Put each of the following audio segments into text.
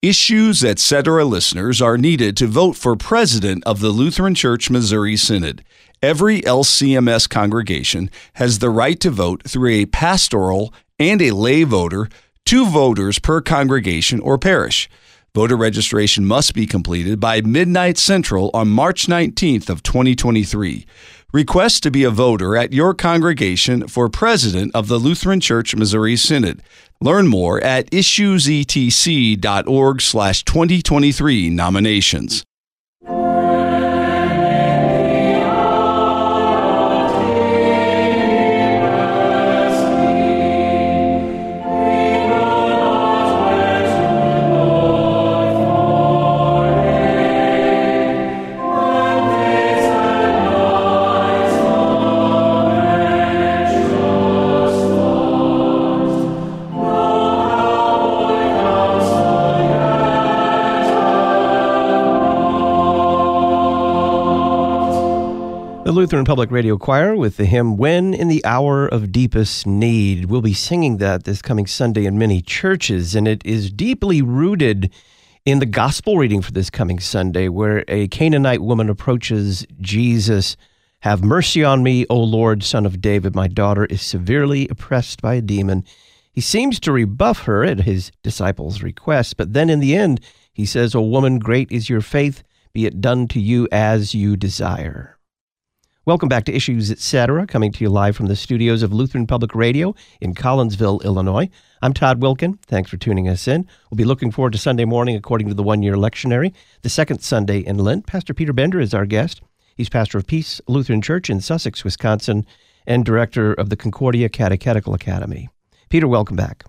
Issues, etc. listeners are needed to vote for president of the Lutheran Church Missouri Synod. Every LCMS congregation has the right to vote through a pastoral and a lay voter, two voters per congregation or parish. Voter registration must be completed by midnight central on March 19th of 2023. Request to be a voter at your congregation for president of the Lutheran Church Missouri Synod. Learn more at issuesetc.org slash 2023 nominations. Lutheran Public Radio Choir with the hymn When in the Hour of Deepest Need. We'll be singing that this coming Sunday in many churches, and it is deeply rooted in the gospel reading for this coming Sunday, where a Canaanite woman approaches Jesus. Have mercy on me, O Lord, son of David. My daughter is severely oppressed by a demon. He seems to rebuff her at his disciples' request, but then in the end, he says, O woman, great is your faith. Be it done to you as you desire. Welcome back to Issues Etc., coming to you live from the studios of Lutheran Public Radio in Collinsville, Illinois. I'm Todd Wilken. Thanks for tuning us in. We'll be looking forward to Sunday morning according to the one year lectionary, the second Sunday in Lent. Pastor Peter Bender is our guest. He's pastor of Peace Lutheran Church in Sussex, Wisconsin, and director of the Concordia Catechetical Academy. Peter, welcome back.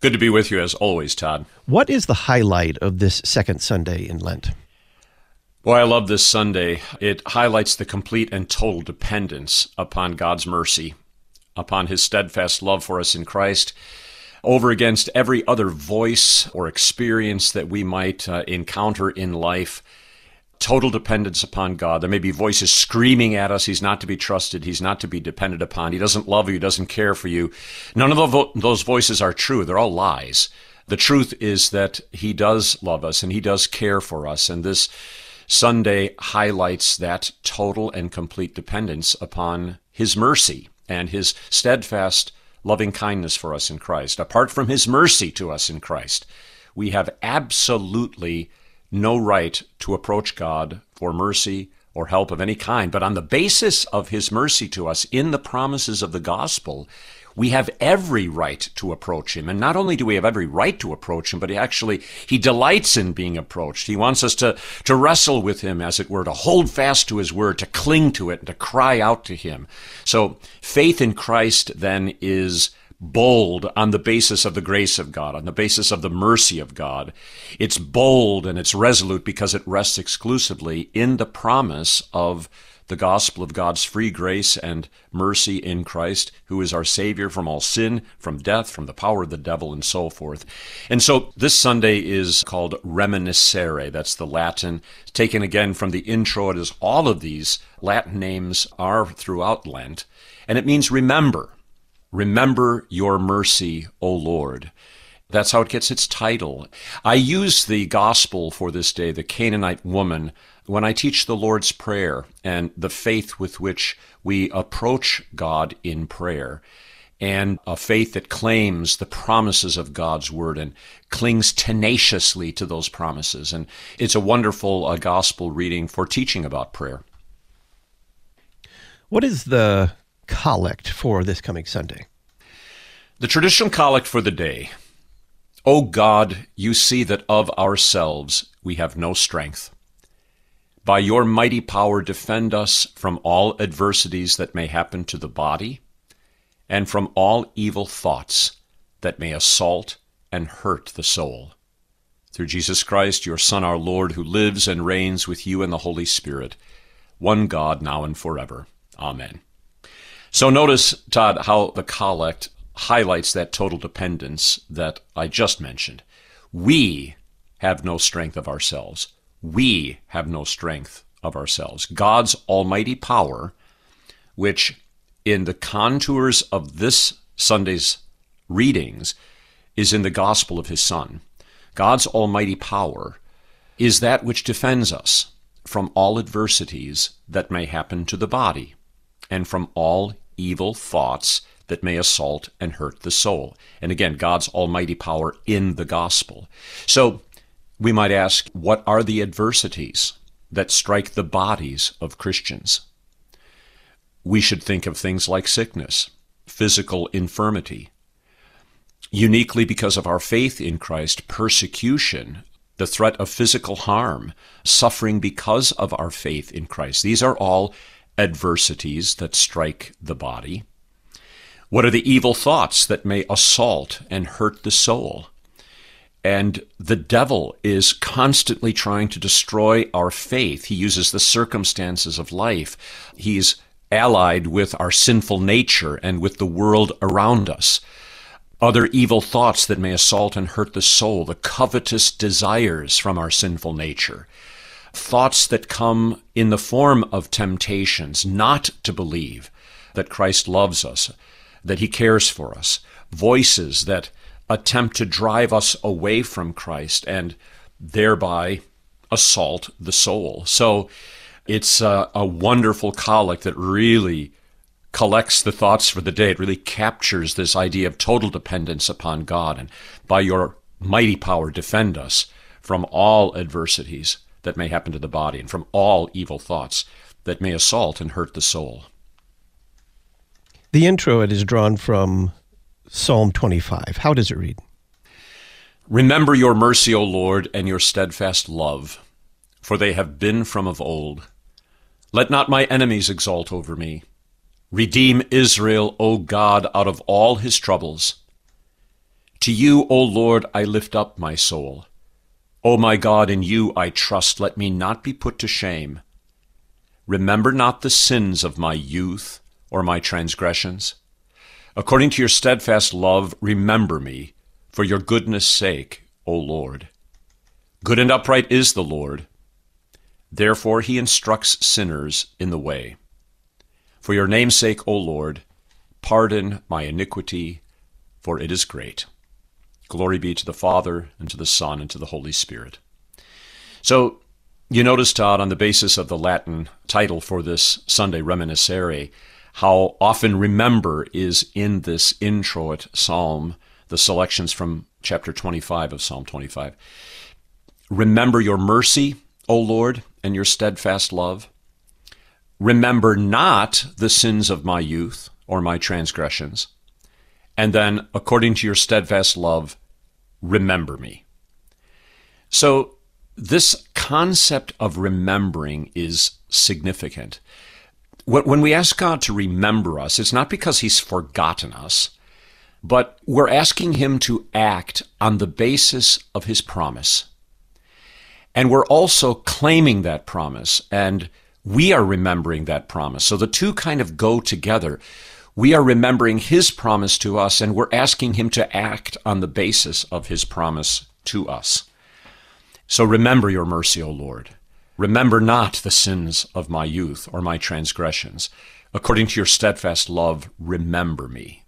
Good to be with you as always, Todd. What is the highlight of this second Sunday in Lent? Boy, I love this Sunday. It highlights the complete and total dependence upon God's mercy, upon his steadfast love for us in Christ, over against every other voice or experience that we might uh, encounter in life. Total dependence upon God. There may be voices screaming at us. He's not to be trusted. He's not to be depended upon. He doesn't love you. He doesn't care for you. None of those voices are true. They're all lies. The truth is that He does love us and He does care for us. And this Sunday highlights that total and complete dependence upon His mercy and His steadfast loving kindness for us in Christ. Apart from His mercy to us in Christ, we have absolutely no right to approach God for mercy or help of any kind. But on the basis of His mercy to us in the promises of the gospel, we have every right to approach him. And not only do we have every right to approach him, but he actually, he delights in being approached. He wants us to, to wrestle with him, as it were, to hold fast to his word, to cling to it, and to cry out to him. So faith in Christ then is bold on the basis of the grace of God, on the basis of the mercy of God. It's bold and it's resolute because it rests exclusively in the promise of the gospel of God's free grace and mercy in Christ, who is our Savior from all sin, from death, from the power of the devil, and so forth. And so this Sunday is called Reminiscere. That's the Latin, taken again from the intro. It is all of these Latin names are throughout Lent, and it means remember. Remember your mercy, O Lord. That's how it gets its title. I use the gospel for this day, the Canaanite woman, when I teach the Lord's Prayer and the faith with which we approach God in prayer, and a faith that claims the promises of God's Word and clings tenaciously to those promises. And it's a wonderful uh, gospel reading for teaching about prayer. What is the collect for this coming Sunday? The traditional collect for the day. O God, you see that of ourselves we have no strength. By your mighty power, defend us from all adversities that may happen to the body and from all evil thoughts that may assault and hurt the soul. Through Jesus Christ, your Son, our Lord, who lives and reigns with you in the Holy Spirit, one God, now and forever. Amen. So notice, Todd, how the collect highlights that total dependence that I just mentioned. We have no strength of ourselves. We have no strength of ourselves. God's almighty power, which in the contours of this Sunday's readings is in the gospel of his Son. God's almighty power is that which defends us from all adversities that may happen to the body and from all evil thoughts that may assault and hurt the soul. And again, God's almighty power in the gospel. So we might ask, what are the adversities that strike the bodies of Christians? We should think of things like sickness, physical infirmity. Uniquely because of our faith in Christ, persecution, the threat of physical harm, suffering because of our faith in Christ. These are all adversities that strike the body. What are the evil thoughts that may assault and hurt the soul? And the devil is constantly trying to destroy our faith. He uses the circumstances of life. He's allied with our sinful nature and with the world around us. Other evil thoughts that may assault and hurt the soul, the covetous desires from our sinful nature, thoughts that come in the form of temptations not to believe that Christ loves us, that he cares for us, voices that attempt to drive us away from Christ and thereby assault the soul. So it's a, a, wonderful collect that really collects the thoughts for the day. It really captures this idea of total dependence upon God. And by your mighty power, defend us from all adversities that may happen to the body and from all evil thoughts that may assault and hurt the soul. The introit is drawn from Psalm 25. How does it read? Remember your mercy, O Lord, and your steadfast love, for they have been from of old. Let not my enemies exult over me. Redeem Israel, O God, out of all his troubles. To you, O Lord, I lift up my soul. O my God, in you I trust. Let me not be put to shame. Remember not the sins of my youth or my transgressions. According to your steadfast love, remember me, for your goodness' sake, O Lord. Good and upright is the Lord. Therefore he instructs sinners in the way. For your name's sake, O Lord, pardon my iniquity, for it is great. Glory be to the Father, and to the Son, and to the Holy Spirit. So, you notice, Todd, on the basis of the Latin title for this Sunday reminiscere, how often remember is in this introit psalm, the selections from chapter 25 of Psalm 25. Remember your mercy, O Lord, and your steadfast love. Remember not the sins of my youth or my transgressions. And then, according to your steadfast love, remember me. So, this concept of remembering is significant when we ask God to remember us, it's not because He's forgotten us, but we're asking Him to act on the basis of His promise. And we're also claiming that promise, and we are remembering that promise. So the two kind of go together. We are remembering His promise to us, and we're asking Him to act on the basis of His promise to us. So remember your mercy, O Lord. Remember not the sins of my youth or my transgressions. According to your steadfast love, remember me.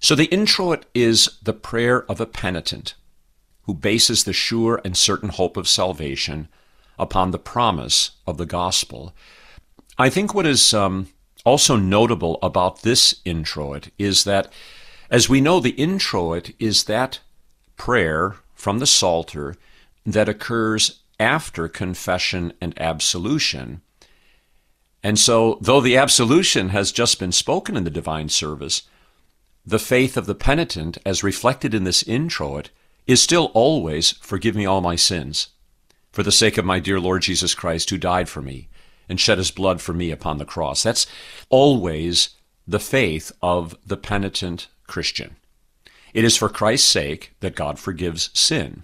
So the introit is the prayer of a penitent who bases the sure and certain hope of salvation upon the promise of the gospel. I think what is um, also notable about this introit is that, as we know, the introit is that prayer from the Psalter that occurs after confession and absolution. And so, though the absolution has just been spoken in the divine service, the faith of the penitent, as reflected in this introit, is still always forgive me all my sins, for the sake of my dear Lord Jesus Christ, who died for me and shed his blood for me upon the cross. That's always the faith of the penitent Christian. It is for Christ's sake that God forgives sin.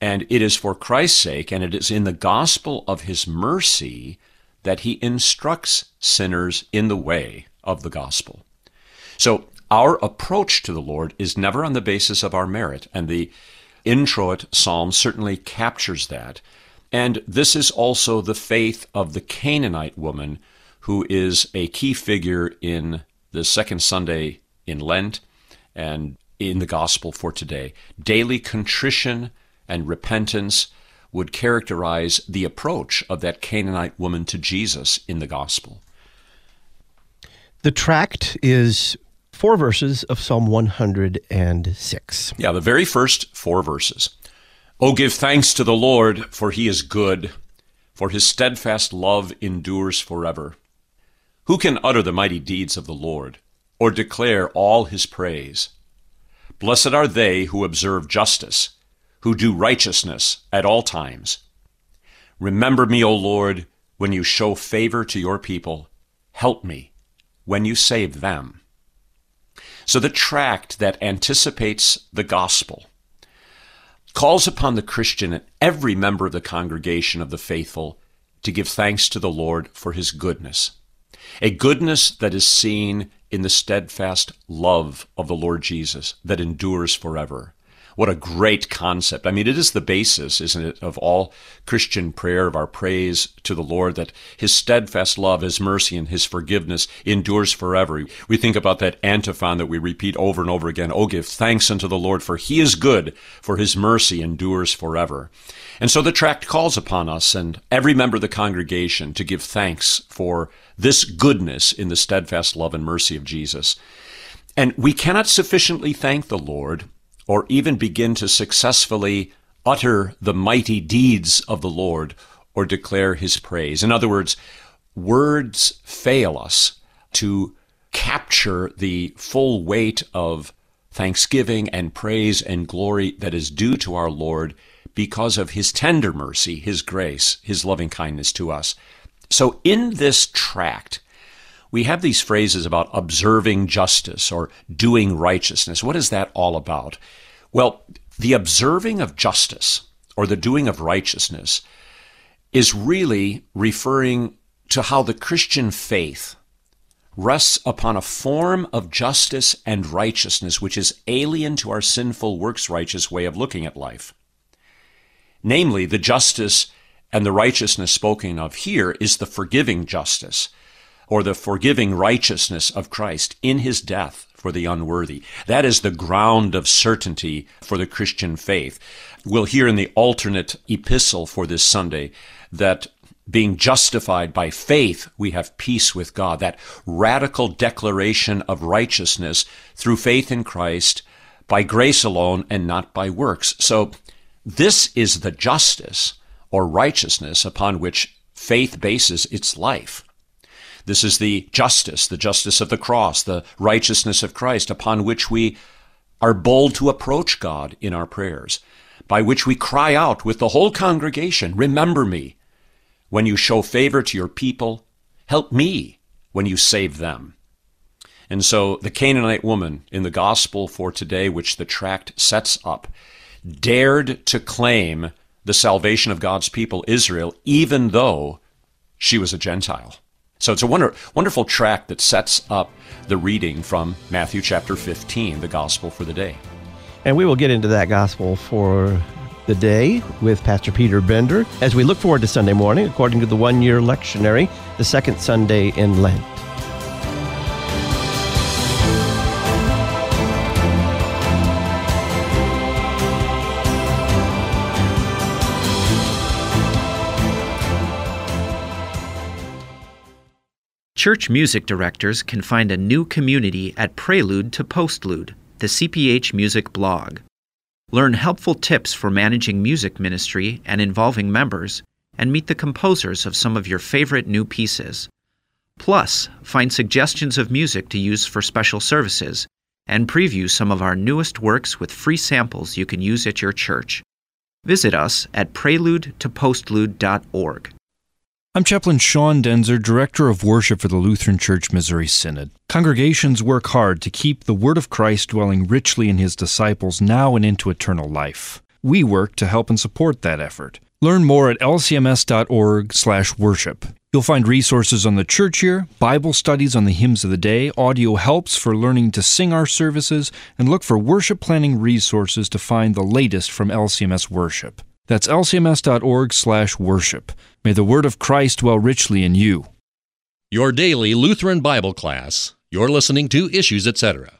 And it is for Christ's sake, and it is in the gospel of his mercy that he instructs sinners in the way of the gospel. So our approach to the Lord is never on the basis of our merit, and the introit psalm certainly captures that. And this is also the faith of the Canaanite woman, who is a key figure in the second Sunday in Lent and in the gospel for today. Daily contrition and repentance would characterize the approach of that Canaanite woman to Jesus in the gospel. The tract is four verses of Psalm 106. Yeah, the very first four verses. Oh, give thanks to the Lord, for he is good, for his steadfast love endures forever. Who can utter the mighty deeds of the Lord, or declare all his praise? Blessed are they who observe justice, who do righteousness at all times. Remember me, O Lord, when you show favor to your people. Help me when you save them. So the tract that anticipates the gospel calls upon the Christian and every member of the congregation of the faithful to give thanks to the Lord for his goodness, a goodness that is seen in the steadfast love of the Lord Jesus that endures forever. What a great concept. I mean, it is the basis, isn't it, of all Christian prayer, of our praise to the Lord, that His steadfast love, His mercy, and His forgiveness endures forever. We think about that antiphon that we repeat over and over again. Oh, give thanks unto the Lord, for He is good, for His mercy endures forever. And so the tract calls upon us and every member of the congregation to give thanks for this goodness in the steadfast love and mercy of Jesus. And we cannot sufficiently thank the Lord or even begin to successfully utter the mighty deeds of the Lord or declare his praise. In other words, words fail us to capture the full weight of thanksgiving and praise and glory that is due to our Lord because of his tender mercy, his grace, his loving kindness to us. So in this tract, we have these phrases about observing justice or doing righteousness. What is that all about? Well, the observing of justice or the doing of righteousness is really referring to how the Christian faith rests upon a form of justice and righteousness which is alien to our sinful works righteous way of looking at life. Namely, the justice and the righteousness spoken of here is the forgiving justice or the forgiving righteousness of Christ in his death for the unworthy. That is the ground of certainty for the Christian faith. We'll hear in the alternate epistle for this Sunday that being justified by faith, we have peace with God. That radical declaration of righteousness through faith in Christ by grace alone and not by works. So this is the justice or righteousness upon which faith bases its life. This is the justice, the justice of the cross, the righteousness of Christ, upon which we are bold to approach God in our prayers, by which we cry out with the whole congregation, Remember me when you show favor to your people, help me when you save them. And so the Canaanite woman in the gospel for today, which the tract sets up, dared to claim the salvation of God's people, Israel, even though she was a Gentile. So it's a wonder, wonderful tract that sets up the reading from Matthew chapter 15, the gospel for the day. And we will get into that gospel for the day with Pastor Peter Bender as we look forward to Sunday morning, according to the one year lectionary, the second Sunday in Lent. Church music directors can find a new community at Prelude to Postlude, the CPH Music blog. Learn helpful tips for managing music ministry and involving members, and meet the composers of some of your favorite new pieces. Plus, find suggestions of music to use for special services and preview some of our newest works with free samples you can use at your church. Visit us at preludetopostlude.org. I'm Chaplain Sean Daenzer, Director of Worship for the Lutheran Church Missouri Synod. Congregations work hard to keep the Word of Christ dwelling richly in His disciples now and into eternal life. We work to help and support that effort. Learn more at lcms.org/worship. You'll find resources on the church year, Bible studies on the hymns of the day, audio helps for learning to sing our services, and look for worship planning resources to find the latest from LCMS worship. That's lcms.org/worship. May the word of Christ dwell richly in you. Your daily Lutheran Bible class. You're listening to Issues, etc.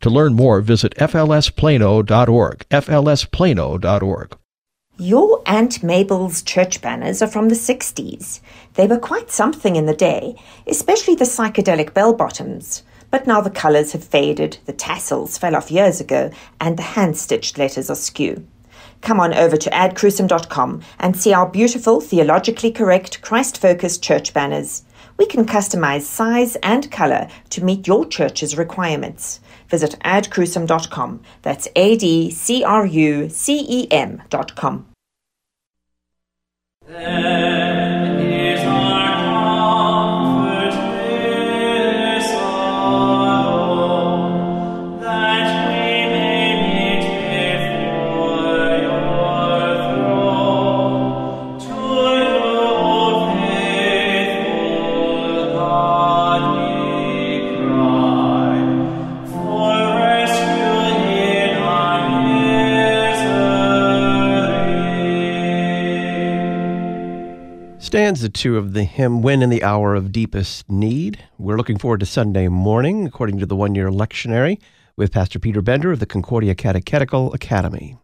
To learn more, visit flsplano.org. flsplano.org. Your Aunt Mabel's church banners are from the 60s. They were quite something in the day, especially the psychedelic bell bottoms. But now the colours have faded, the tassels fell off years ago, and the hand stitched letters are skew. Come on over to adcrucem.com and see our beautiful, theologically correct, Christ focused church banners. We can customize size and color to meet your church's requirements. Visit adcrucem.com. That's A D C R U C E M.com. two of the hymn When in the Hour of Deepest Need. We're looking forward to Sunday morning, according to the one year lectionary, with Pastor Peter Bender of the Concordia Catechetical Academy.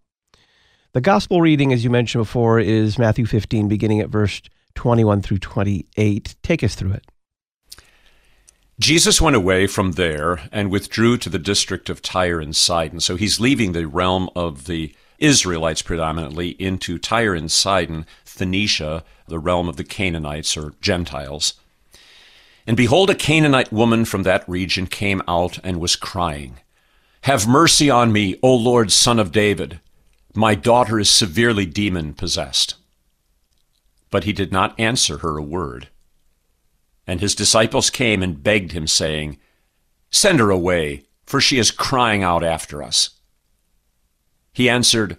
The gospel reading, as you mentioned before, is Matthew 15, beginning at verse 21 through 28. Take us through it. Jesus went away from there and withdrew to the district of Tyre and Sidon. So he's leaving the realm of the Israelites predominantly into Tyre and Sidon, Phoenicia, the realm of the Canaanites or Gentiles. And behold, a Canaanite woman from that region came out and was crying, Have mercy on me, O Lord, son of David. My daughter is severely demon possessed. But he did not answer her a word. And his disciples came and begged him, saying, Send her away, for she is crying out after us. He answered,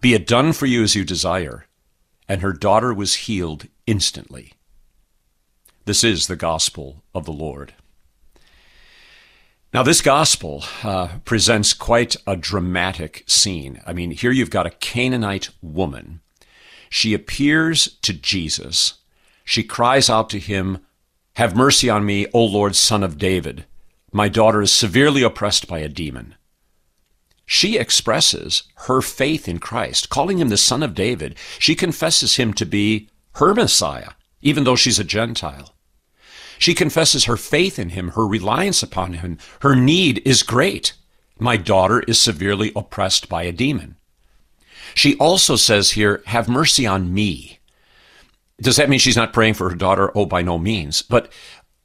Be it done for you as you desire. And her daughter was healed instantly. This is the gospel of the Lord. Now, this gospel uh, presents quite a dramatic scene. I mean, here you've got a Canaanite woman. She appears to Jesus. She cries out to him, Have mercy on me, O Lord, son of David. My daughter is severely oppressed by a demon she expresses her faith in Christ, calling him the Son of David. She confesses him to be her Messiah, even though she's a Gentile. She confesses her faith in him, her reliance upon him. Her need is great. My daughter is severely oppressed by a demon. She also says here, Have mercy on me. Does that mean she's not praying for her daughter? Oh, by no means. But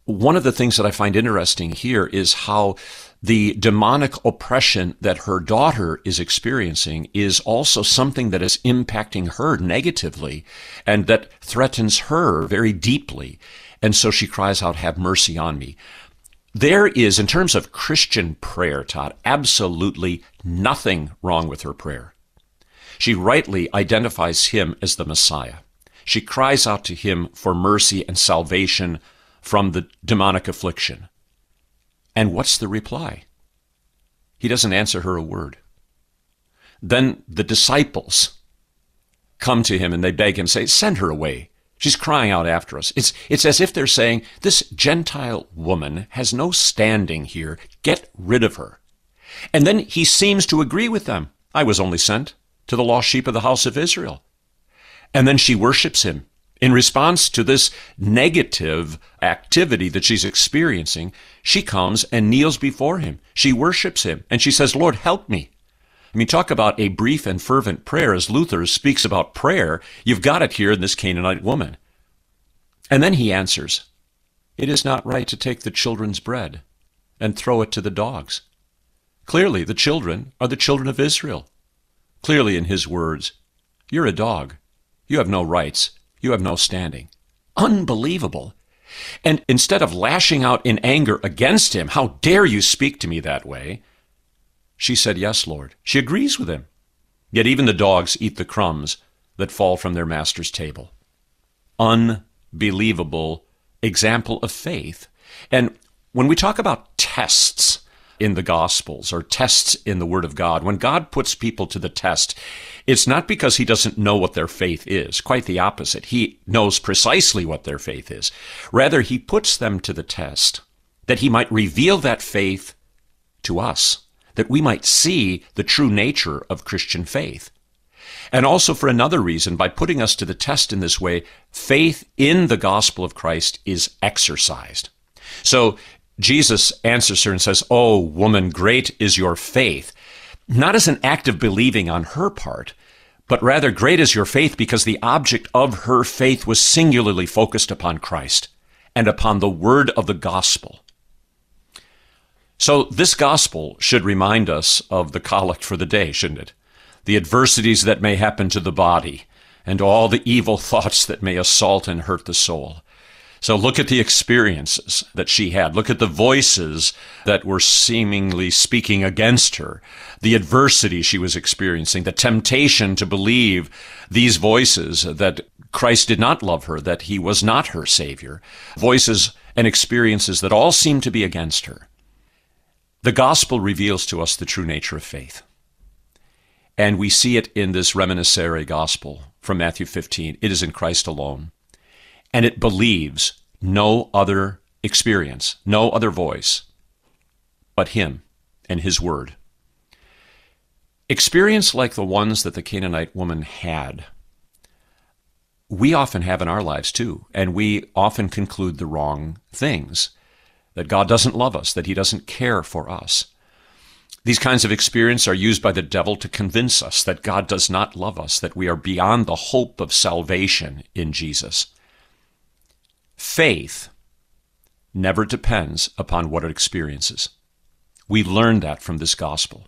one of the things that I find interesting here is how the demonic oppression that her daughter is experiencing is also something that is impacting her negatively and that threatens her very deeply. And so she cries out, Have mercy on me. There is, in terms of Christian prayer, Todd, absolutely nothing wrong with her prayer. She rightly identifies him as the Messiah. She cries out to him for mercy and salvation from the demonic affliction. And what's the reply? He doesn't answer her a word. Then the disciples come to him and they beg him, say, Send her away. She's crying out after us. It's, it's as if they're saying, This Gentile woman has no standing here. Get rid of her. And then he seems to agree with them. I was only sent to the lost sheep of the house of Israel. And then she worships him. In response to this negative activity that she's experiencing, she comes and kneels before him. She worships him and she says, Lord, help me. I mean, talk about a brief and fervent prayer as Luther speaks about prayer. You've got it here in this Canaanite woman. And then he answers, It is not right to take the children's bread and throw it to the dogs. Clearly, the children are the children of Israel. Clearly, in his words, You're a dog. You have no rights. You have no standing. Unbelievable. And instead of lashing out in anger against him, How dare you speak to me that way? She said, Yes, Lord. She agrees with him. Yet even the dogs eat the crumbs that fall from their master's table. Unbelievable example of faith. And when we talk about tests in the Gospels or tests in the Word of God, when God puts people to the test, it's not because He doesn't know what their faith is. Quite the opposite. He knows precisely what their faith is. Rather, He puts them to the test that He might reveal that faith to us that we might see the true nature of Christian faith. And also for another reason, by putting us to the test in this way, faith in the gospel of Christ is exercised. So Jesus answers her and says, Oh, woman, great is your faith. Not as an act of believing on her part, but rather great is your faith because the object of her faith was singularly focused upon Christ and upon the word of the gospel. So this gospel should remind us of the collect for the day, shouldn't it? The adversities that may happen to the body and all the evil thoughts that may assault and hurt the soul. So look at the experiences that she had. Look at the voices that were seemingly speaking against her, the adversity she was experiencing, the temptation to believe these voices that Christ did not love her, that he was not her Savior, voices and experiences that all seemed to be against her. The gospel reveals to us the true nature of faith. And we see it in this reminiscere gospel from Matthew 15. It is in Christ alone. And it believes no other experience, no other voice but Him and His Word. Experience like the ones that the Canaanite woman had, we often have in our lives too, and we often conclude the wrong things that God doesn't love us, that He doesn't care for us. These kinds of experience are used by the devil to convince us that God does not love us, that we are beyond the hope of salvation in Jesus. Faith never depends upon what it experiences. We learn that from this gospel.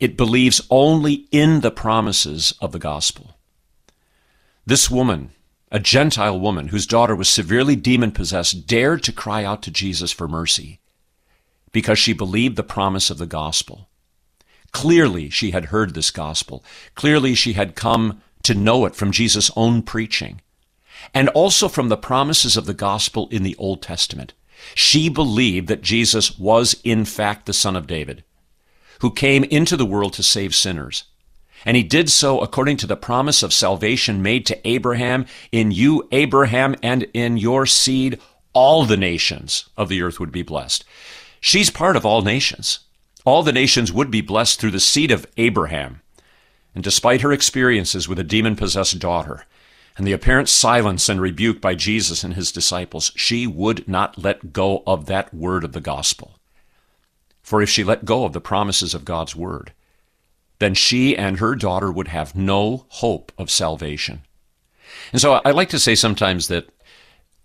It believes only in the promises of the gospel. This woman a Gentile woman whose daughter was severely demon possessed dared to cry out to Jesus for mercy because she believed the promise of the gospel. Clearly, she had heard this gospel. Clearly, she had come to know it from Jesus' own preaching and also from the promises of the gospel in the Old Testament. She believed that Jesus was, in fact, the Son of David, who came into the world to save sinners. And he did so according to the promise of salvation made to Abraham. In you, Abraham, and in your seed, all the nations of the earth would be blessed. She's part of all nations. All the nations would be blessed through the seed of Abraham. And despite her experiences with a demon possessed daughter, and the apparent silence and rebuke by Jesus and his disciples, she would not let go of that word of the gospel. For if she let go of the promises of God's word, then she and her daughter would have no hope of salvation. And so I like to say sometimes that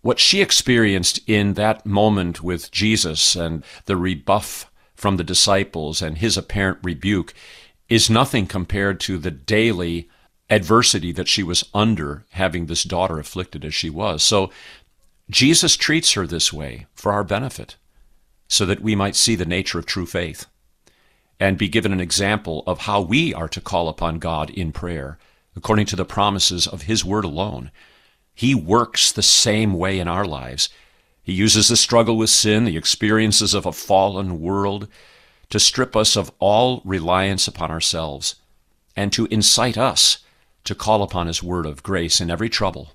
what she experienced in that moment with Jesus and the rebuff from the disciples and his apparent rebuke is nothing compared to the daily adversity that she was under having this daughter afflicted as she was. So Jesus treats her this way for our benefit so that we might see the nature of true faith and be given an example of how we are to call upon God in prayer, according to the promises of His Word alone. He works the same way in our lives. He uses the struggle with sin, the experiences of a fallen world, to strip us of all reliance upon ourselves, and to incite us to call upon His Word of grace in every trouble.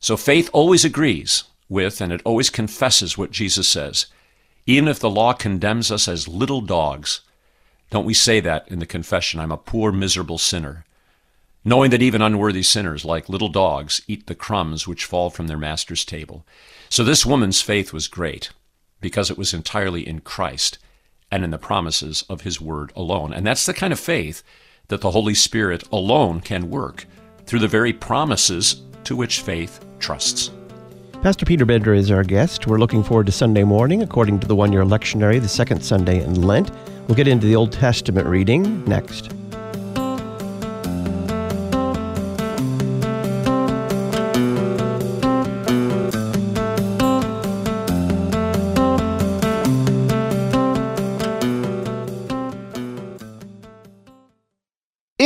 So faith always agrees with and it always confesses what Jesus says. Even if the law condemns us as little dogs, don't we say that in the confession? I'm a poor, miserable sinner. Knowing that even unworthy sinners, like little dogs, eat the crumbs which fall from their master's table. So this woman's faith was great because it was entirely in Christ and in the promises of His Word alone. And that's the kind of faith that the Holy Spirit alone can work through the very promises to which faith trusts. Pastor Peter Bender is our guest. We're looking forward to Sunday morning, according to the one year lectionary, the second Sunday in Lent. We'll get into the Old Testament reading next.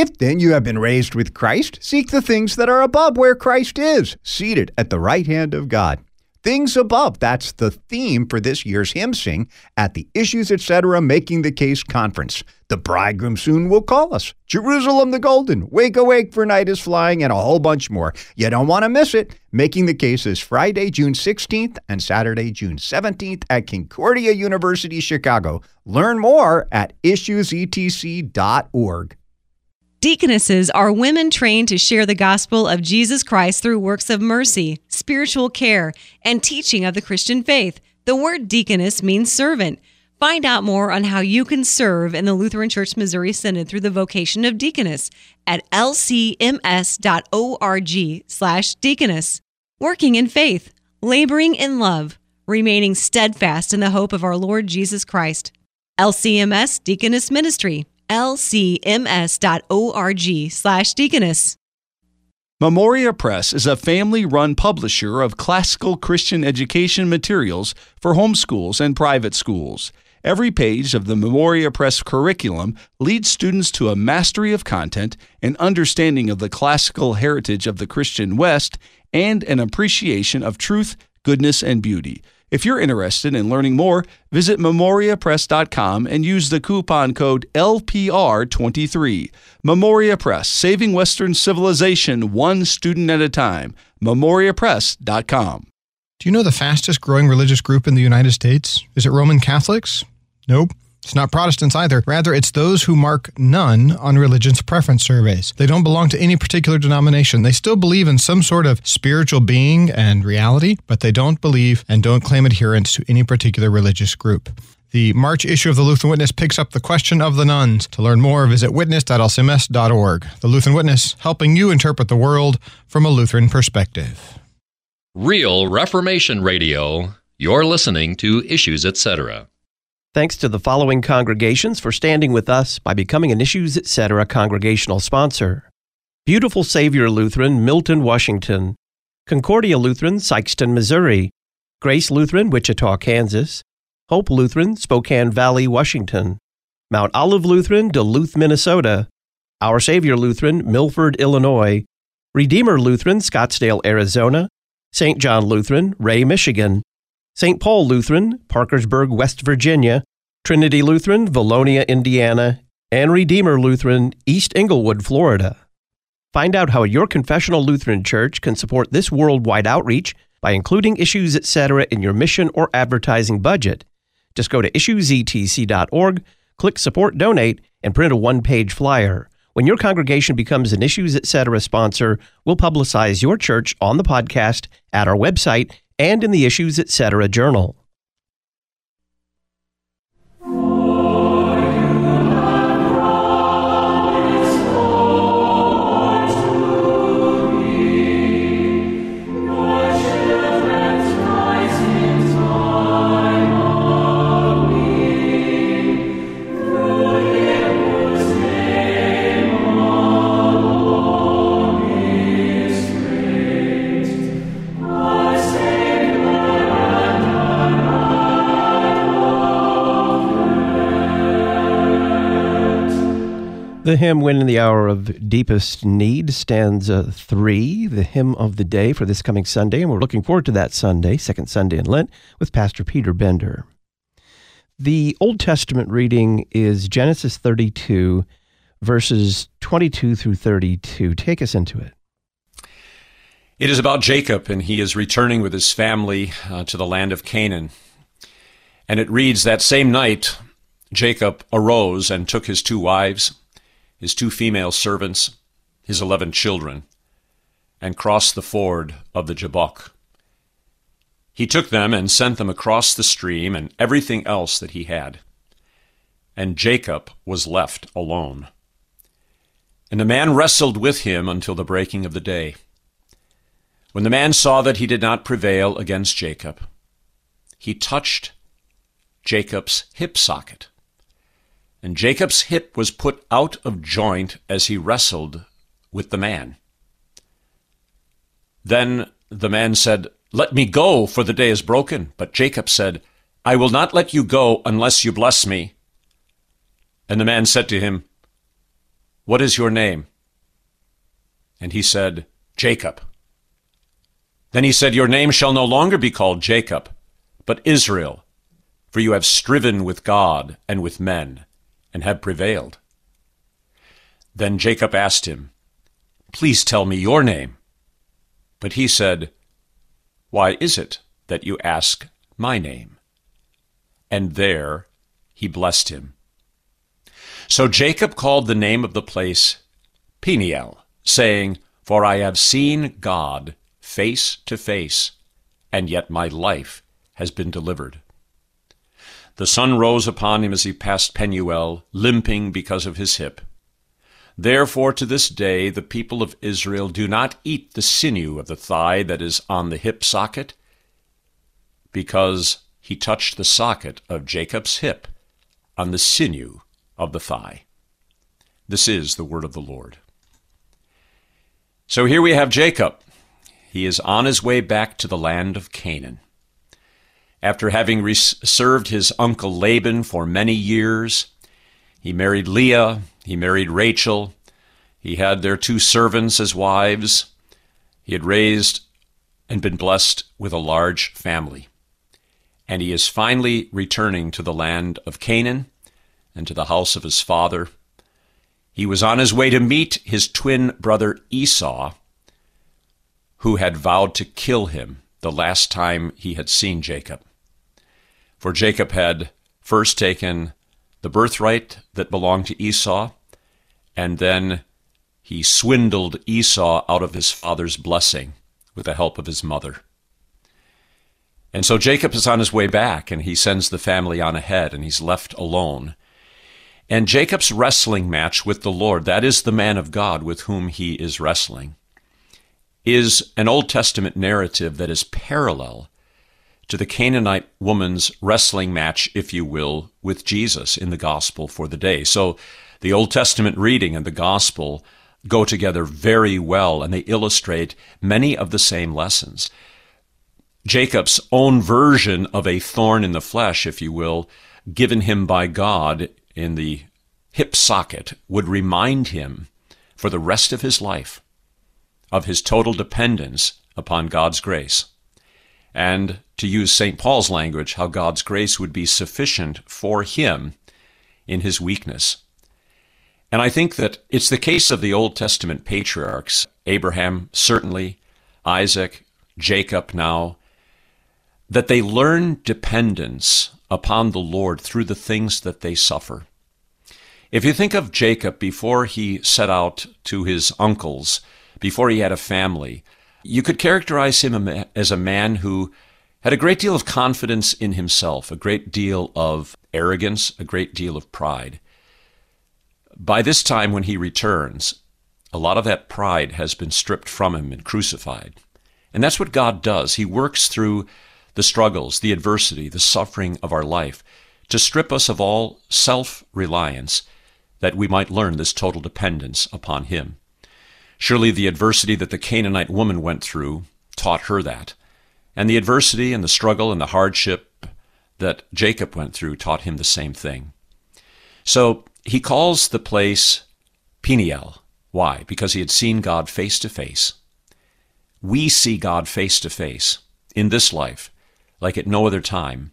If then you have been raised with Christ, seek the things that are above where Christ is, seated at the right hand of God. Things above, that's the theme for this year's hymn sing at the Issues Etc. Making the Case Conference. The bridegroom soon will call us. Jerusalem the Golden, Wake Awake for Night is Flying, and a whole bunch more. You don't want to miss it. Making the Case is Friday, June 16th and Saturday, June 17th at Concordia University, Chicago. Learn more at issuesetc.org. Deaconesses are women trained to share the gospel of Jesus Christ through works of mercy, spiritual care, and teaching of the Christian faith. The word deaconess means servant. Find out more on how you can serve in the Lutheran Church Missouri Synod through the vocation of deaconess at lcms.org slash deaconess. Working in faith, laboring in love, remaining steadfast in the hope of our Lord Jesus Christ. LCMS Deaconess Ministry lcms.org slash deaconess. Memoria Press is a family run publisher of classical Christian education materials for homeschools and private schools. Every page of the Memoria Press curriculum leads students to a mastery of content, an understanding of the classical heritage of the Christian West, and an appreciation of truth, goodness, and beauty. If you're interested in learning more, visit memoriapress.com and use the coupon code LPR23. Memoria Press, saving Western civilization one student at a time. memoriapress.com. Do you know the fastest growing religious group in the United States? Is it Roman Catholics? Nope. It's not Protestants either. Rather, it's those who mark none on religion's preference surveys. They don't belong to any particular denomination. They still believe in some sort of spiritual being and reality, but they don't believe and don't claim adherence to any particular religious group. The March issue of the Lutheran Witness picks up the question of the nones. To learn more, visit witness.lcms.org. The Lutheran Witness, helping you interpret the world from a Lutheran perspective. Real Reformation Radio. You're listening to Issues Etc. Thanks to the following congregations for standing with us by becoming an Issues Etc. congregational sponsor. Beautiful Savior Lutheran, Milton, Washington, Concordia Lutheran, Sikeston, Missouri, Grace Lutheran, Wichita, Kansas, Hope Lutheran, Spokane Valley, Washington, Mount Olive Lutheran, Duluth, Minnesota, Our Savior Lutheran, Milford, Illinois, Redeemer Lutheran, Scottsdale, Arizona, St. John Lutheran, Ray, Michigan, St. Paul Lutheran, Parkersburg, West Virginia, Trinity Lutheran, Vilonia, Indiana, and Redeemer Lutheran, East Englewood, Florida. Find out how your confessional Lutheran church can support this worldwide outreach by including issues, etc., in your mission or advertising budget. Just go to issuesetc.org, click Support Donate, and print a one page flyer. When your congregation becomes an Issues Etc. sponsor, we'll publicize your church on the podcast, at our website, and in the Issues Etc. journal. Hymn When in the Hour of Deepest Need, stanza three, the hymn of the day for this coming Sunday. And we're looking forward to that Sunday, second Sunday in Lent, with Pastor Peter Bender. The Old Testament reading is Genesis 32, verses 22 through 32. Take us into it. It is about Jacob, and he is returning with his family uh, to the land of Canaan. And it reads That same night, Jacob arose and took his two wives his two female servants, his eleven children, and crossed the ford of the Jabbok. He took them and sent them across the stream and everything else that he had. and Jacob was left alone. And the man wrestled with him until the breaking of the day. When the man saw that he did not prevail against Jacob, he touched Jacob's hip socket. And Jacob's hip was put out of joint as he wrestled with the man. Then the man said, Let me go, for the day is broken. But Jacob said, I will not let you go unless you bless me. And the man said to him, What is your name? And he said, Jacob. Then he said, Your name shall no longer be called Jacob, but Israel, for you have striven with God and with men, and have prevailed. Then Jacob asked him, Please tell me your name. But he said, Why is it that you ask my name? And there he blessed him. So Jacob called the name of the place Peniel, saying, For I have seen God face to face, and yet my life has been delivered. The sun rose upon him as he passed Penuel, limping because of his hip. Therefore, to this day, the people of Israel do not eat the sinew of the thigh that is on the hip socket, because he touched the socket of Jacob's hip on the sinew of the thigh. This is the word of the Lord. So here we have Jacob. He is on his way back to the land of Canaan. After having res- served his uncle Laban for many years, he married Leah, he married Rachel, he had their two servants as wives, he had raised and been blessed with a large family. And he is finally returning to the land of Canaan and to the house of his father. He was on his way to meet his twin brother Esau, who had vowed to kill him the last time he had seen Jacob. For Jacob had first taken the birthright that belonged to Esau, and then he swindled Esau out of his father's blessing with the help of his mother. And so Jacob is on his way back, and he sends the family on ahead, and he's left alone. And Jacob's wrestling match with the Lord, that is the man of God with whom he is wrestling, is an Old Testament narrative that is parallel to the Canaanite woman's wrestling match, if you will, with Jesus in the gospel for the day. So the Old Testament reading and the gospel go together very well, and they illustrate many of the same lessons. Jacob's own version of a thorn in the flesh, if you will, given him by God in the hip socket, would remind him for the rest of his life of his total dependence upon God's grace. And to use St. Paul's language, how God's grace would be sufficient for him in his weakness. And I think that it's the case of the Old Testament patriarchs, Abraham, certainly, Isaac, Jacob now, that they learn dependence upon the Lord through the things that they suffer. If you think of Jacob before he set out to his uncles, before he had a family, you could characterize him as a man who had a great deal of confidence in himself, a great deal of arrogance, a great deal of pride. By this time, when he returns, a lot of that pride has been stripped from him and crucified. And that's what God does. He works through the struggles, the adversity, the suffering of our life to strip us of all self reliance that we might learn this total dependence upon Him. Surely the adversity that the Canaanite woman went through taught her that. And the adversity and the struggle and the hardship that Jacob went through taught him the same thing. So he calls the place Peniel. Why? Because he had seen God face to face. We see God face to face in this life like at no other time,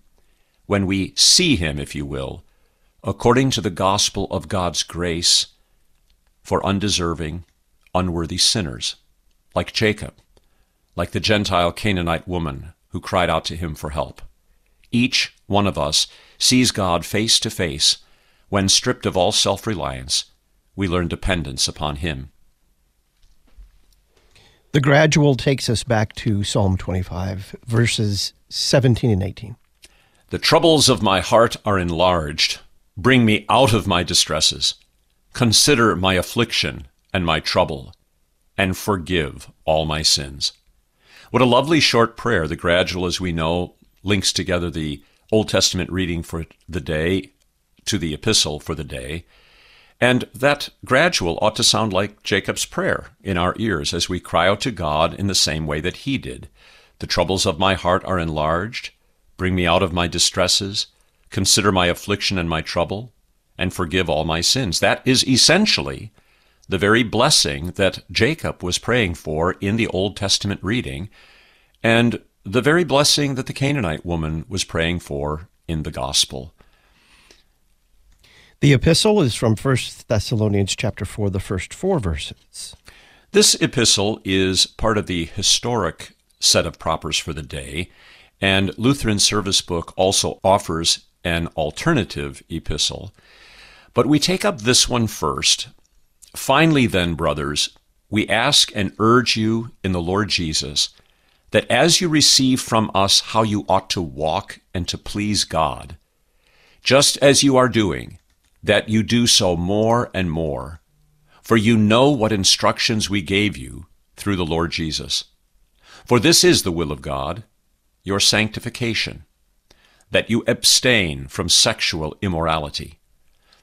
when we see him, if you will, according to the gospel of God's grace for undeserving, unworthy sinners, like Jacob, like the Gentile Canaanite woman who cried out to him for help. Each one of us sees God face to face when, stripped of all self reliance, we learn dependence upon him. The gradual takes us back to Psalm 25, verses 17 and 18. The troubles of my heart are enlarged. Bring me out of my distresses. Consider my affliction and my trouble, and forgive all my sins. What a lovely short prayer. The gradual, as we know, links together the Old Testament reading for the day to the epistle for the day. And that gradual ought to sound like Jacob's prayer in our ears as we cry out to God in the same way that he did. The troubles of my heart are enlarged. Bring me out of my distresses. Consider my affliction and my trouble, and forgive all my sins. That is essentially the very blessing that Jacob was praying for in the Old Testament reading, and the very blessing that the Canaanite woman was praying for in the gospel. The epistle is from 1 Thessalonians chapter 4, the first four verses. This epistle is part of the historic set of propers for the day, and Lutheran Service Book also offers an alternative epistle. But we take up this one first. Finally, then, brothers, we ask and urge you in the Lord Jesus that as you receive from us how you ought to walk and to please God, just as you are doing, that you do so more and more. For you know what instructions we gave you through the Lord Jesus. For this is the will of God, your sanctification, that you abstain from sexual immorality,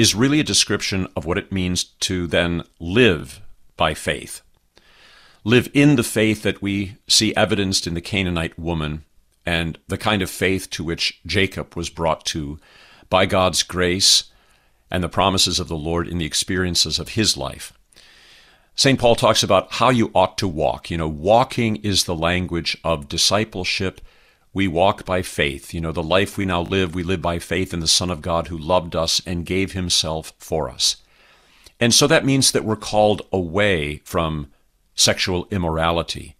is really a description of what it means to then live by faith. Live in the faith that we see evidenced in the Canaanite woman and the kind of faith to which Jacob was brought to by God's grace and the promises of the Lord in the experiences of his life. St. Paul talks about how you ought to walk. You know, walking is the language of discipleship. We walk by faith. You know, the life we now live, we live by faith in the Son of God who loved us and gave himself for us. And so that means that we're called away from sexual immorality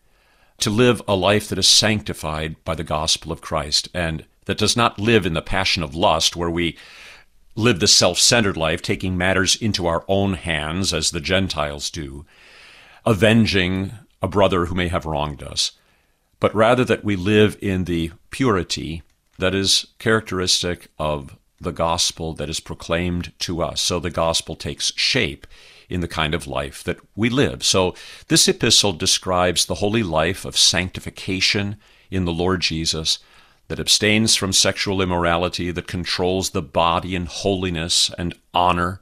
to live a life that is sanctified by the gospel of Christ and that does not live in the passion of lust where we live the self centered life, taking matters into our own hands as the Gentiles do, avenging a brother who may have wronged us, but rather that we live in the purity that is characteristic of the gospel that is proclaimed to us. So the gospel takes shape in the kind of life that we live. So this epistle describes the holy life of sanctification in the Lord Jesus that abstains from sexual immorality, that controls the body in holiness and honor,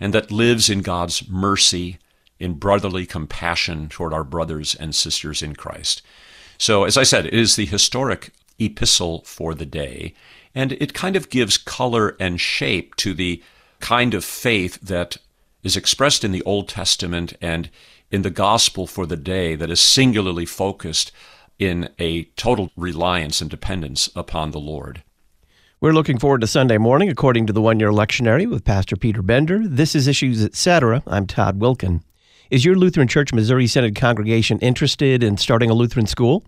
and that lives in God's mercy, in brotherly compassion toward our brothers and sisters in Christ. So, as I said, it is the historic epistle for the day, and it kind of gives color and shape to the kind of faith that is expressed in the Old Testament and in the gospel for the day that is singularly focused in a total reliance and dependence upon the Lord. We're looking forward to Sunday morning, according to the one year lectionary with Pastor Peter Bender. This is Issues Etc. I'm Todd Wilken. Is your Lutheran Church Missouri Synod congregation interested in starting a Lutheran school?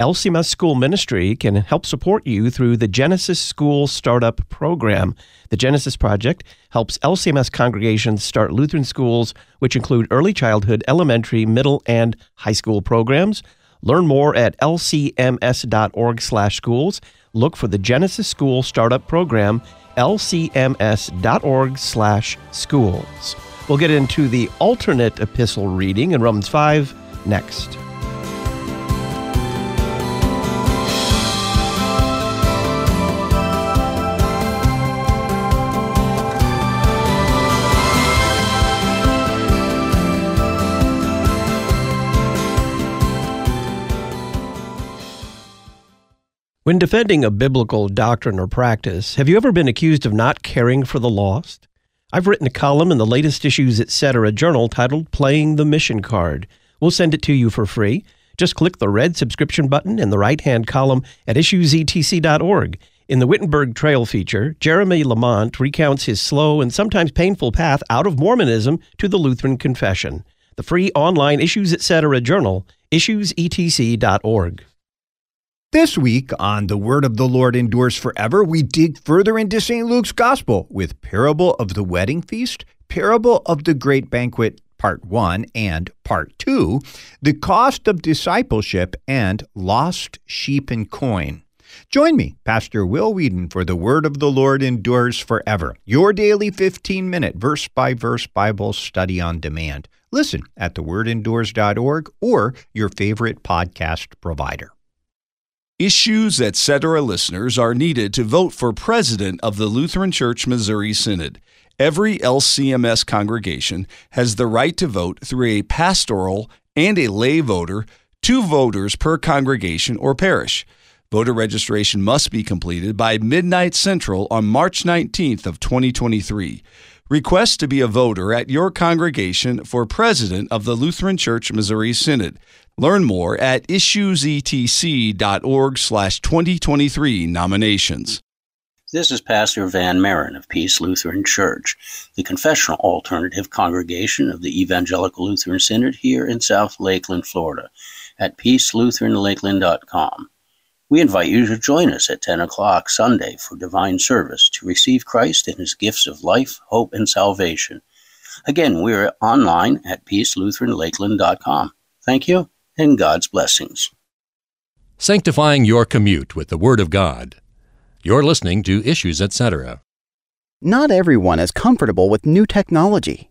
LCMS School Ministry can help support you through the Genesis School Startup Program. The Genesis Project helps LCMS congregations start Lutheran schools, which include early childhood, elementary, middle, and high school programs. Learn more at lcms.org/schools. Look for the Genesis School Startup Program, lcms.org/schools. We'll get into the alternate epistle reading in Romans 5 next. When defending a biblical doctrine or practice, have you ever been accused of not caring for the lost? I've written a column in the latest issues, etc. journal titled Playing the Mission Card. We'll send it to you for free. Just click the red subscription button in the right hand column at issuesetc.org. In the Wittenberg Trail feature, Jeremy Lamont recounts his slow and sometimes painful path out of Mormonism to the Lutheran Confession. The free online Issues Etc. journal, issuesetc.org. This week on The Word of the Lord Endures Forever, we dig further into St. Luke's Gospel with Parable of the Wedding Feast, Parable of the Great Banquet, Part 1, and Part 2, The Cost of Discipleship, and Lost Sheep and Coin. Join me, Pastor Will Weedon, for the Word of the Lord endures forever. Your daily 15 minute verse by verse Bible study on demand. Listen at thewordendures.org or your favorite podcast provider. Issues Etc. listeners are needed to vote for president of the Lutheran Church Missouri Synod. Every LCMS congregation has the right to vote through a pastoral and a lay voter, two voters per congregation or parish. Voter registration must be completed by midnight central on March 19th of 2023. Request to be a voter at your congregation for president of the Lutheran Church Missouri Synod. Learn more at issuesetc.org slash 2023 nominations. This is Pastor Van Maren of Peace Lutheran Church, the confessional alternative congregation of the Evangelical Lutheran Synod here in South Lakeland, Florida, at peacelutheranlakeland.com. We invite you to join us at 10 o'clock Sunday for divine service to receive Christ and his gifts of life, hope, and salvation. Again, we're online at peacelutheranlakeland.com. Thank you and God's blessings. Sanctifying your commute with the Word of God. You're listening to Issues, etc. Not everyone is comfortable with new technology.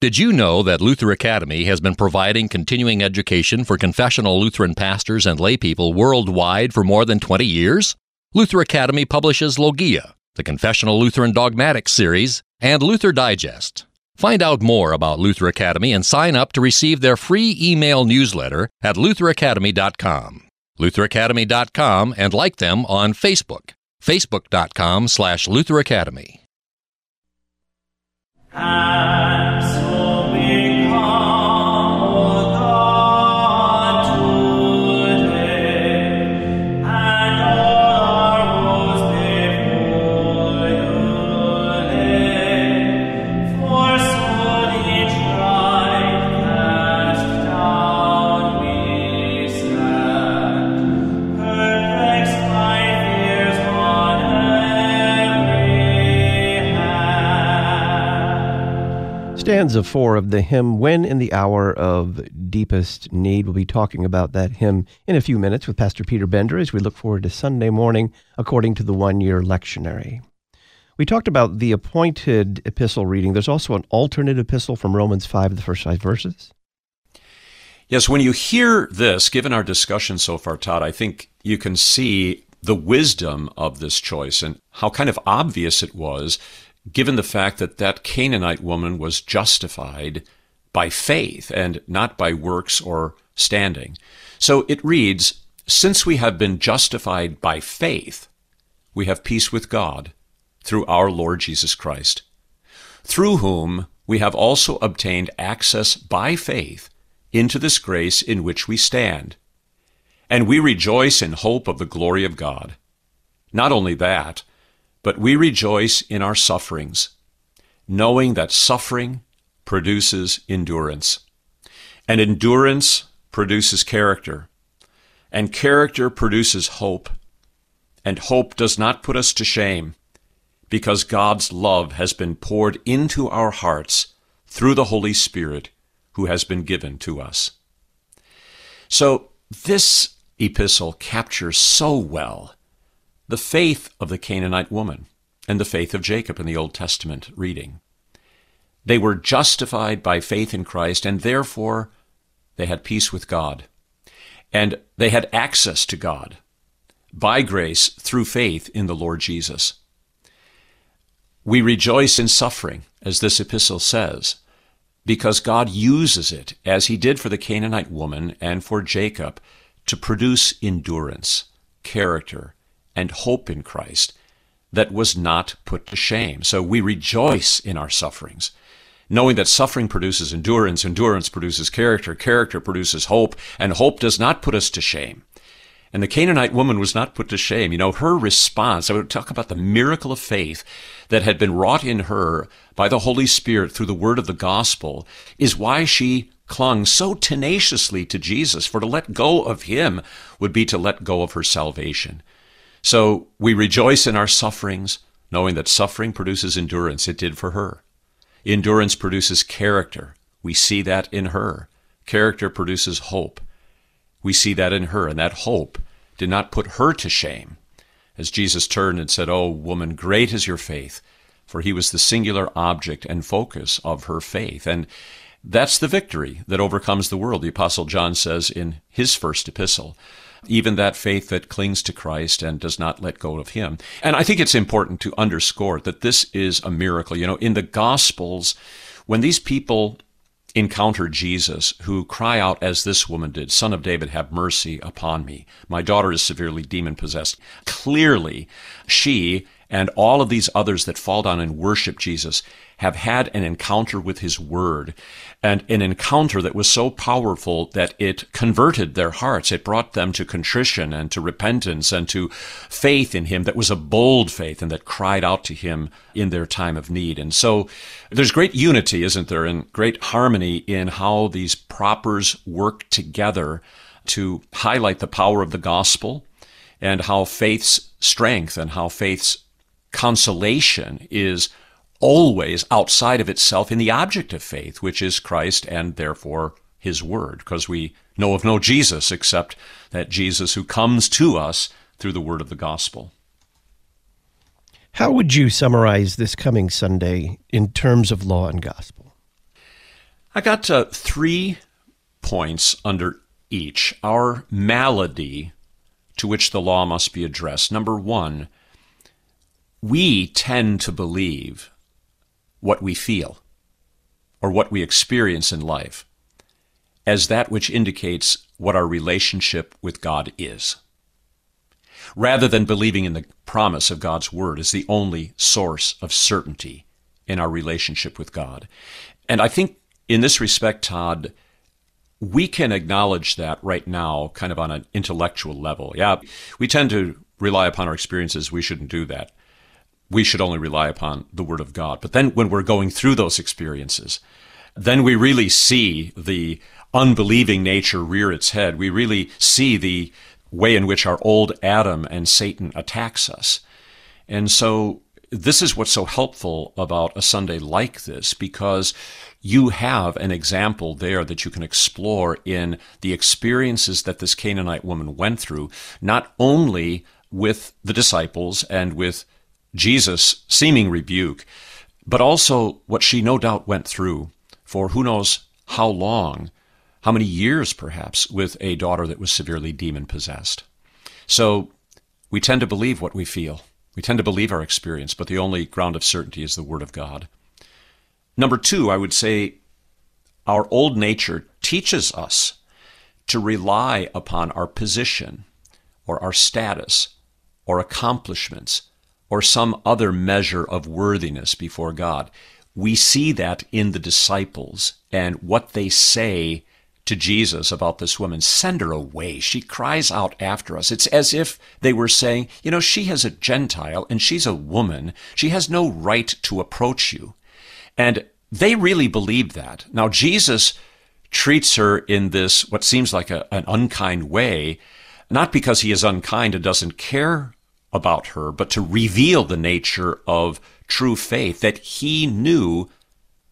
Did you know that Luther Academy has been providing continuing education for confessional Lutheran pastors and laypeople worldwide for more than 20 years? Luther Academy publishes Logia, the Confessional Lutheran Dogmatics series, and Luther Digest. Find out more about Luther Academy and sign up to receive their free email newsletter at lutheracademy.com. lutheracademy.com and like them on Facebook. facebook.com slash lutheracademy. Stanza four of the hymn When in the Hour of Deepest Need. We'll be talking about that hymn in a few minutes with Pastor Peter Bender as we look forward to Sunday morning according to the one year lectionary. We talked about the appointed epistle reading. There's also an alternate epistle from Romans 5, the first five verses. Yes, when you hear this, given our discussion so far, Todd, I think you can see the wisdom of this choice and how kind of obvious it was given the fact that that Canaanite woman was justified by faith and not by works or standing. So it reads, Since we have been justified by faith, we have peace with God through our Lord Jesus Christ, through whom we have also obtained access by faith into this grace in which we stand. And we rejoice in hope of the glory of God. Not only that, but we rejoice in our sufferings, knowing that suffering produces endurance. And endurance produces character. And character produces hope. And hope does not put us to shame, because God's love has been poured into our hearts through the Holy Spirit who has been given to us. So, this epistle captures so well the faith of the Canaanite woman and the faith of Jacob in the Old Testament reading. They were justified by faith in Christ, and therefore they had peace with God. And they had access to God by grace through faith in the Lord Jesus. We rejoice in suffering, as this epistle says, because God uses it, as he did for the Canaanite woman and for Jacob, to produce endurance, character, and hope in Christ that was not put to shame. So we rejoice in our sufferings, knowing that suffering produces endurance, endurance produces character, character produces hope, and hope does not put us to shame. And the Canaanite woman was not put to shame. You know, her response, I would talk about the miracle of faith that had been wrought in her by the Holy Spirit through the word of the gospel, is why she clung so tenaciously to Jesus. For to let go of him would be to let go of her salvation. So we rejoice in our sufferings, knowing that suffering produces endurance. It did for her. Endurance produces character. We see that in her. Character produces hope. We see that in her, and that hope did not put her to shame. As Jesus turned and said, Oh, woman, great is your faith, for he was the singular object and focus of her faith. And that's the victory that overcomes the world, the Apostle John says in his first epistle. Even that faith that clings to Christ and does not let go of him. And I think it's important to underscore that this is a miracle. You know, in the Gospels, when these people encounter Jesus, who cry out as this woman did, Son of David, have mercy upon me. My daughter is severely demon possessed. Clearly, she and all of these others that fall down and worship Jesus have had an encounter with his word and an encounter that was so powerful that it converted their hearts. It brought them to contrition and to repentance and to faith in him that was a bold faith and that cried out to him in their time of need. And so there's great unity, isn't there, and great harmony in how these propers work together to highlight the power of the gospel and how faith's strength and how faith's consolation is always outside of itself in the object of faith, which is Christ and therefore his word, because we know of no Jesus except that Jesus who comes to us through the word of the gospel. How would you summarize this coming Sunday in terms of law and gospel? I got uh, three points under each. Our malady to which the law must be addressed. Number one, we tend to believe what we feel or what we experience in life as that which indicates what our relationship with God is, rather than believing in the promise of God's Word as the only source of certainty in our relationship with God. And I think in this respect, Todd, we can acknowledge that right now, kind of on an intellectual level. Yeah, we tend to rely upon our experiences. We shouldn't do that we should only rely upon the Word of God. But then when we're going through those experiences, then we really see the unbelieving nature rear its head. We really see the way in which our old Adam and Satan attacks us. And so this is what's so helpful about a Sunday like this because you have an example there that you can explore in the experiences that this Canaanite woman went through, not only with the disciples and with Jesus' seeming rebuke, but also what she no doubt went through for who knows how long, how many years perhaps, with a daughter that was severely demon possessed. So we tend to believe what we feel. We tend to believe our experience, but the only ground of certainty is the Word of God. Number two, I would say our old nature teaches us to rely upon our position or our status or accomplishments or some other measure of worthiness before God. We see that in the disciples and what they say to Jesus about this woman. Send her away. She cries out after us. It's as if they were saying, you know, she is a Gentile and she's a woman. She has no right to approach you. And they really believed that. Now, Jesus treats her in this, what seems like a, an unkind way, not because he is unkind and doesn't care about her, but to reveal the nature of true faith that he knew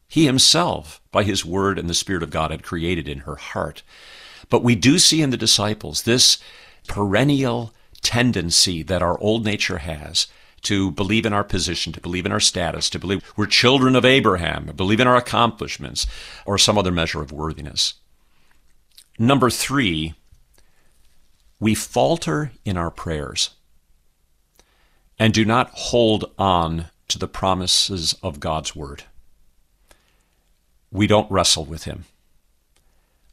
he himself, by his word and the Spirit of God, had created in her heart. But we do see in the disciples this perennial tendency that our old nature has to believe in our position, to believe in our status, to believe we're children of Abraham, believe in our accomplishments, or some other measure of worthiness. Number three, we falter in our prayers and do not hold on to the promises of God's Word. We don't wrestle with Him.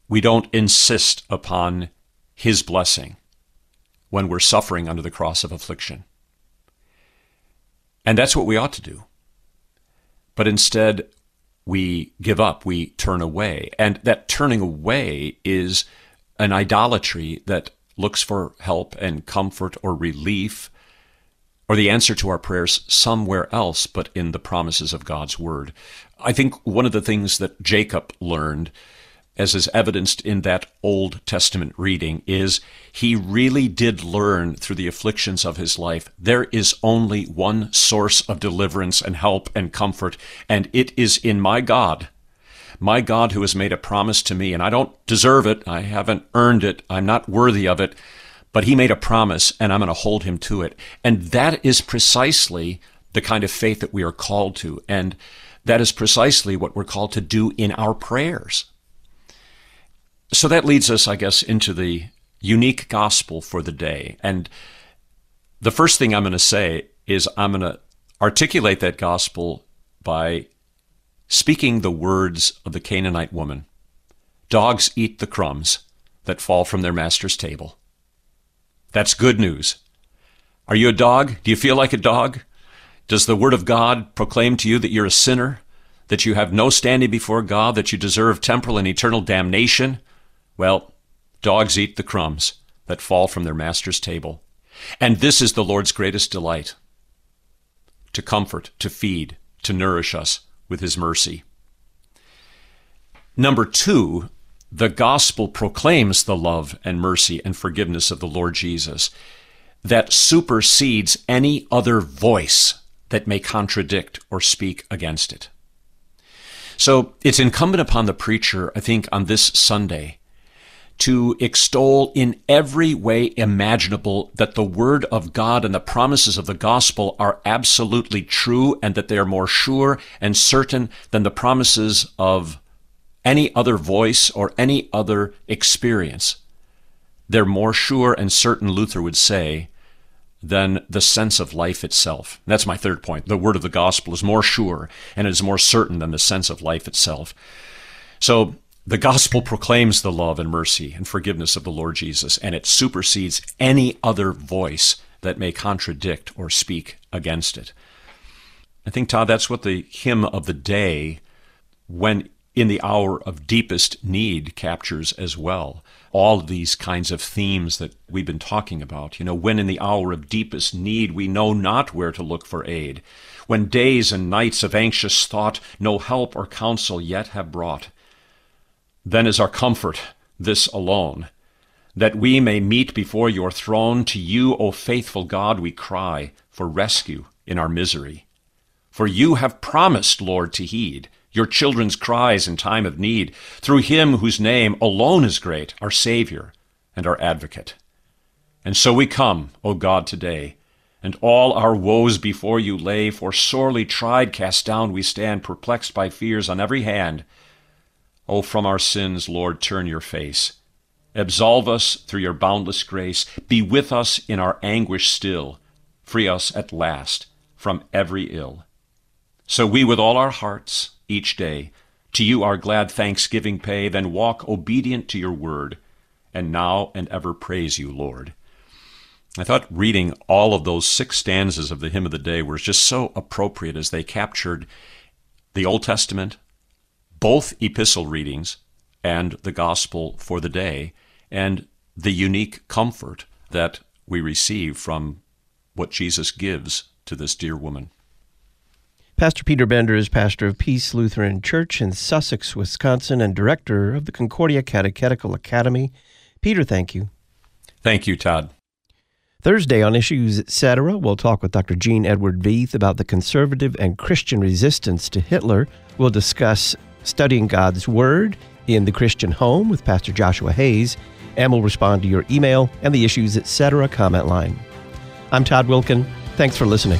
We don't insist upon His blessing when we're suffering under the cross of affliction. And that's what we ought to do. But instead, we give up, we turn away. And that turning away is an idolatry that looks for help and comfort or relief or the answer to our prayers somewhere else but in the promises of God's Word. I think one of the things that Jacob learned as is evidenced in that Old Testament reading, is he really did learn through the afflictions of his life there is only one source of deliverance and help and comfort, and it is in my God. My God who has made a promise to me, and I don't deserve it, I haven't earned it, I'm not worthy of it, but he made a promise, and I'm going to hold him to it. And that is precisely the kind of faith that we are called to, and that is precisely what we're called to do in our prayers. So that leads us, I guess, into the unique gospel for the day. And the first thing I'm going to say is I'm going to articulate that gospel by speaking the words of the Canaanite woman Dogs eat the crumbs that fall from their master's table. That's good news. Are you a dog? Do you feel like a dog? Does the Word of God proclaim to you that you're a sinner, that you have no standing before God, that you deserve temporal and eternal damnation? Well, dogs eat the crumbs that fall from their master's table. And this is the Lord's greatest delight to comfort, to feed, to nourish us with his mercy. Number two, the gospel proclaims the love and mercy and forgiveness of the Lord Jesus that supersedes any other voice that may contradict or speak against it. So it's incumbent upon the preacher, I think, on this Sunday to extol in every way imaginable that the Word of God and the promises of the gospel are absolutely true and that they are more sure and certain than the promises of any other voice or any other experience. They're more sure and certain, Luther would say, than the sense of life itself. That's my third point. The word of the gospel is more sure and is more certain than the sense of life itself. So the gospel proclaims the love and mercy and forgiveness of the Lord Jesus, and it supersedes any other voice that may contradict or speak against it. I think, Todd, that's what the hymn of the day, when in the hour of deepest need, captures as well. All these kinds of themes that we've been talking about. You know, when in the hour of deepest need we know not where to look for aid, when days and nights of anxious thought no help or counsel yet have brought then is our comfort this alone, that we may meet before your throne. To you, O faithful God, we cry for rescue in our misery. For you have promised, Lord, to heed your children's cries in time of need, through him whose name alone is great, our Savior and our Advocate. And so we come, O God, today, and all our woes before you lay, for sorely tried, cast down we stand, perplexed by fears on every hand. O from our sins, Lord, turn your face. Absolve us through your boundless grace. Be with us in our anguish still. Free us at last from every ill. So we with all our hearts, each day, to you our glad thanksgiving pay, then walk obedient to your word, and now and ever praise you, Lord. I thought reading all of those six stanzas of the hymn of the day was just so appropriate as they captured the Old Testament, both epistle readings and the gospel for the day, and the unique comfort that we receive from what Jesus gives to this dear woman. Pastor Peter Bender is pastor of Peace Lutheran Church in Sussex, Wisconsin, and director of the Concordia Catechetical Academy. Peter, thank you. Thank you, Todd. Thursday on Issues Etc., we'll talk with Dr. Gene Edward Veith about the conservative and Christian resistance to Hitler. We'll discuss studying God's Word in the Christian Home with Pastor Joshua Hayes, and we'll respond to your email and the Issues Etc. comment line. I'm Todd Wilken. Thanks for listening.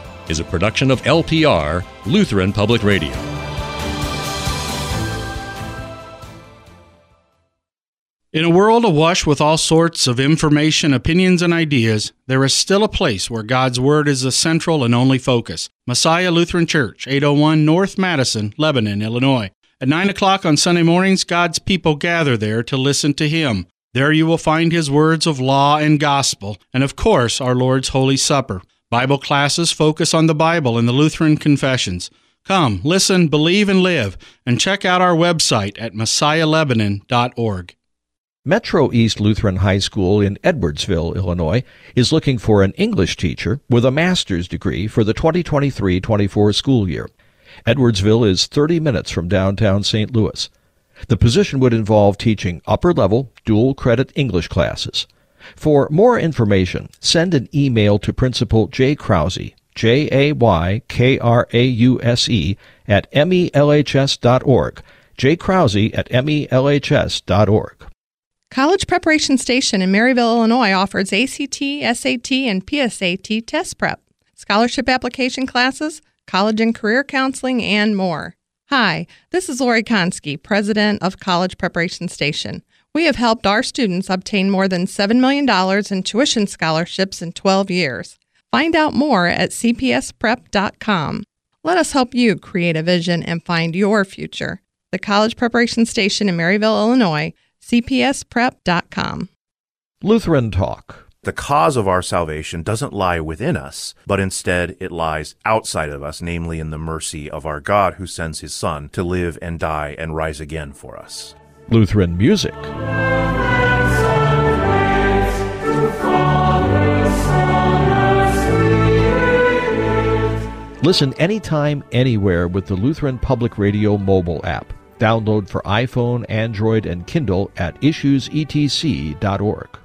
is a production of LPR, Lutheran Public Radio. In a world awash with all sorts of information, opinions, and ideas, there is still a place where God's Word is the central and only focus. Messiah Lutheran Church, 801 North Madison, Lebanon, Illinois. At 9 o'clock on Sunday mornings, God's people gather there to listen to Him. There you will find His words of law and gospel, and of course, our Lord's Holy Supper. Bible classes focus on the Bible and the Lutheran confessions. Come, listen, believe, and live, and check out our website at messiahlebanon.org. Metro East Lutheran High School in Edwardsville, Illinois, is looking for an English teacher with a master's degree for the 2023 24 school year. Edwardsville is 30 minutes from downtown St. Louis. The position would involve teaching upper level, dual credit English classes. For more information, send an email to Principal Jay Krause, J A Y K R A U S E, at melhs.org. Jay Krause at melhs.org. College Preparation Station in Maryville, Illinois offers ACT, SAT, and PSAT test prep, scholarship application classes, college and career counseling, and more. Hi, this is Lori Konski, President of College Preparation Station. We have helped our students obtain more than $7 million in tuition scholarships in 12 years. Find out more at cpsprep.com. Let us help you create a vision and find your future. The College Preparation Station in Maryville, Illinois, cpsprep.com. Lutheran Talk. The cause of our salvation doesn't lie within us, but instead it lies outside of us, namely in the mercy of our God who sends his Son to live and die and rise again for us. Lutheran Music. Listen anytime, anywhere with the Lutheran Public Radio mobile app. Download for iPhone, Android, and Kindle at issuesetc.org.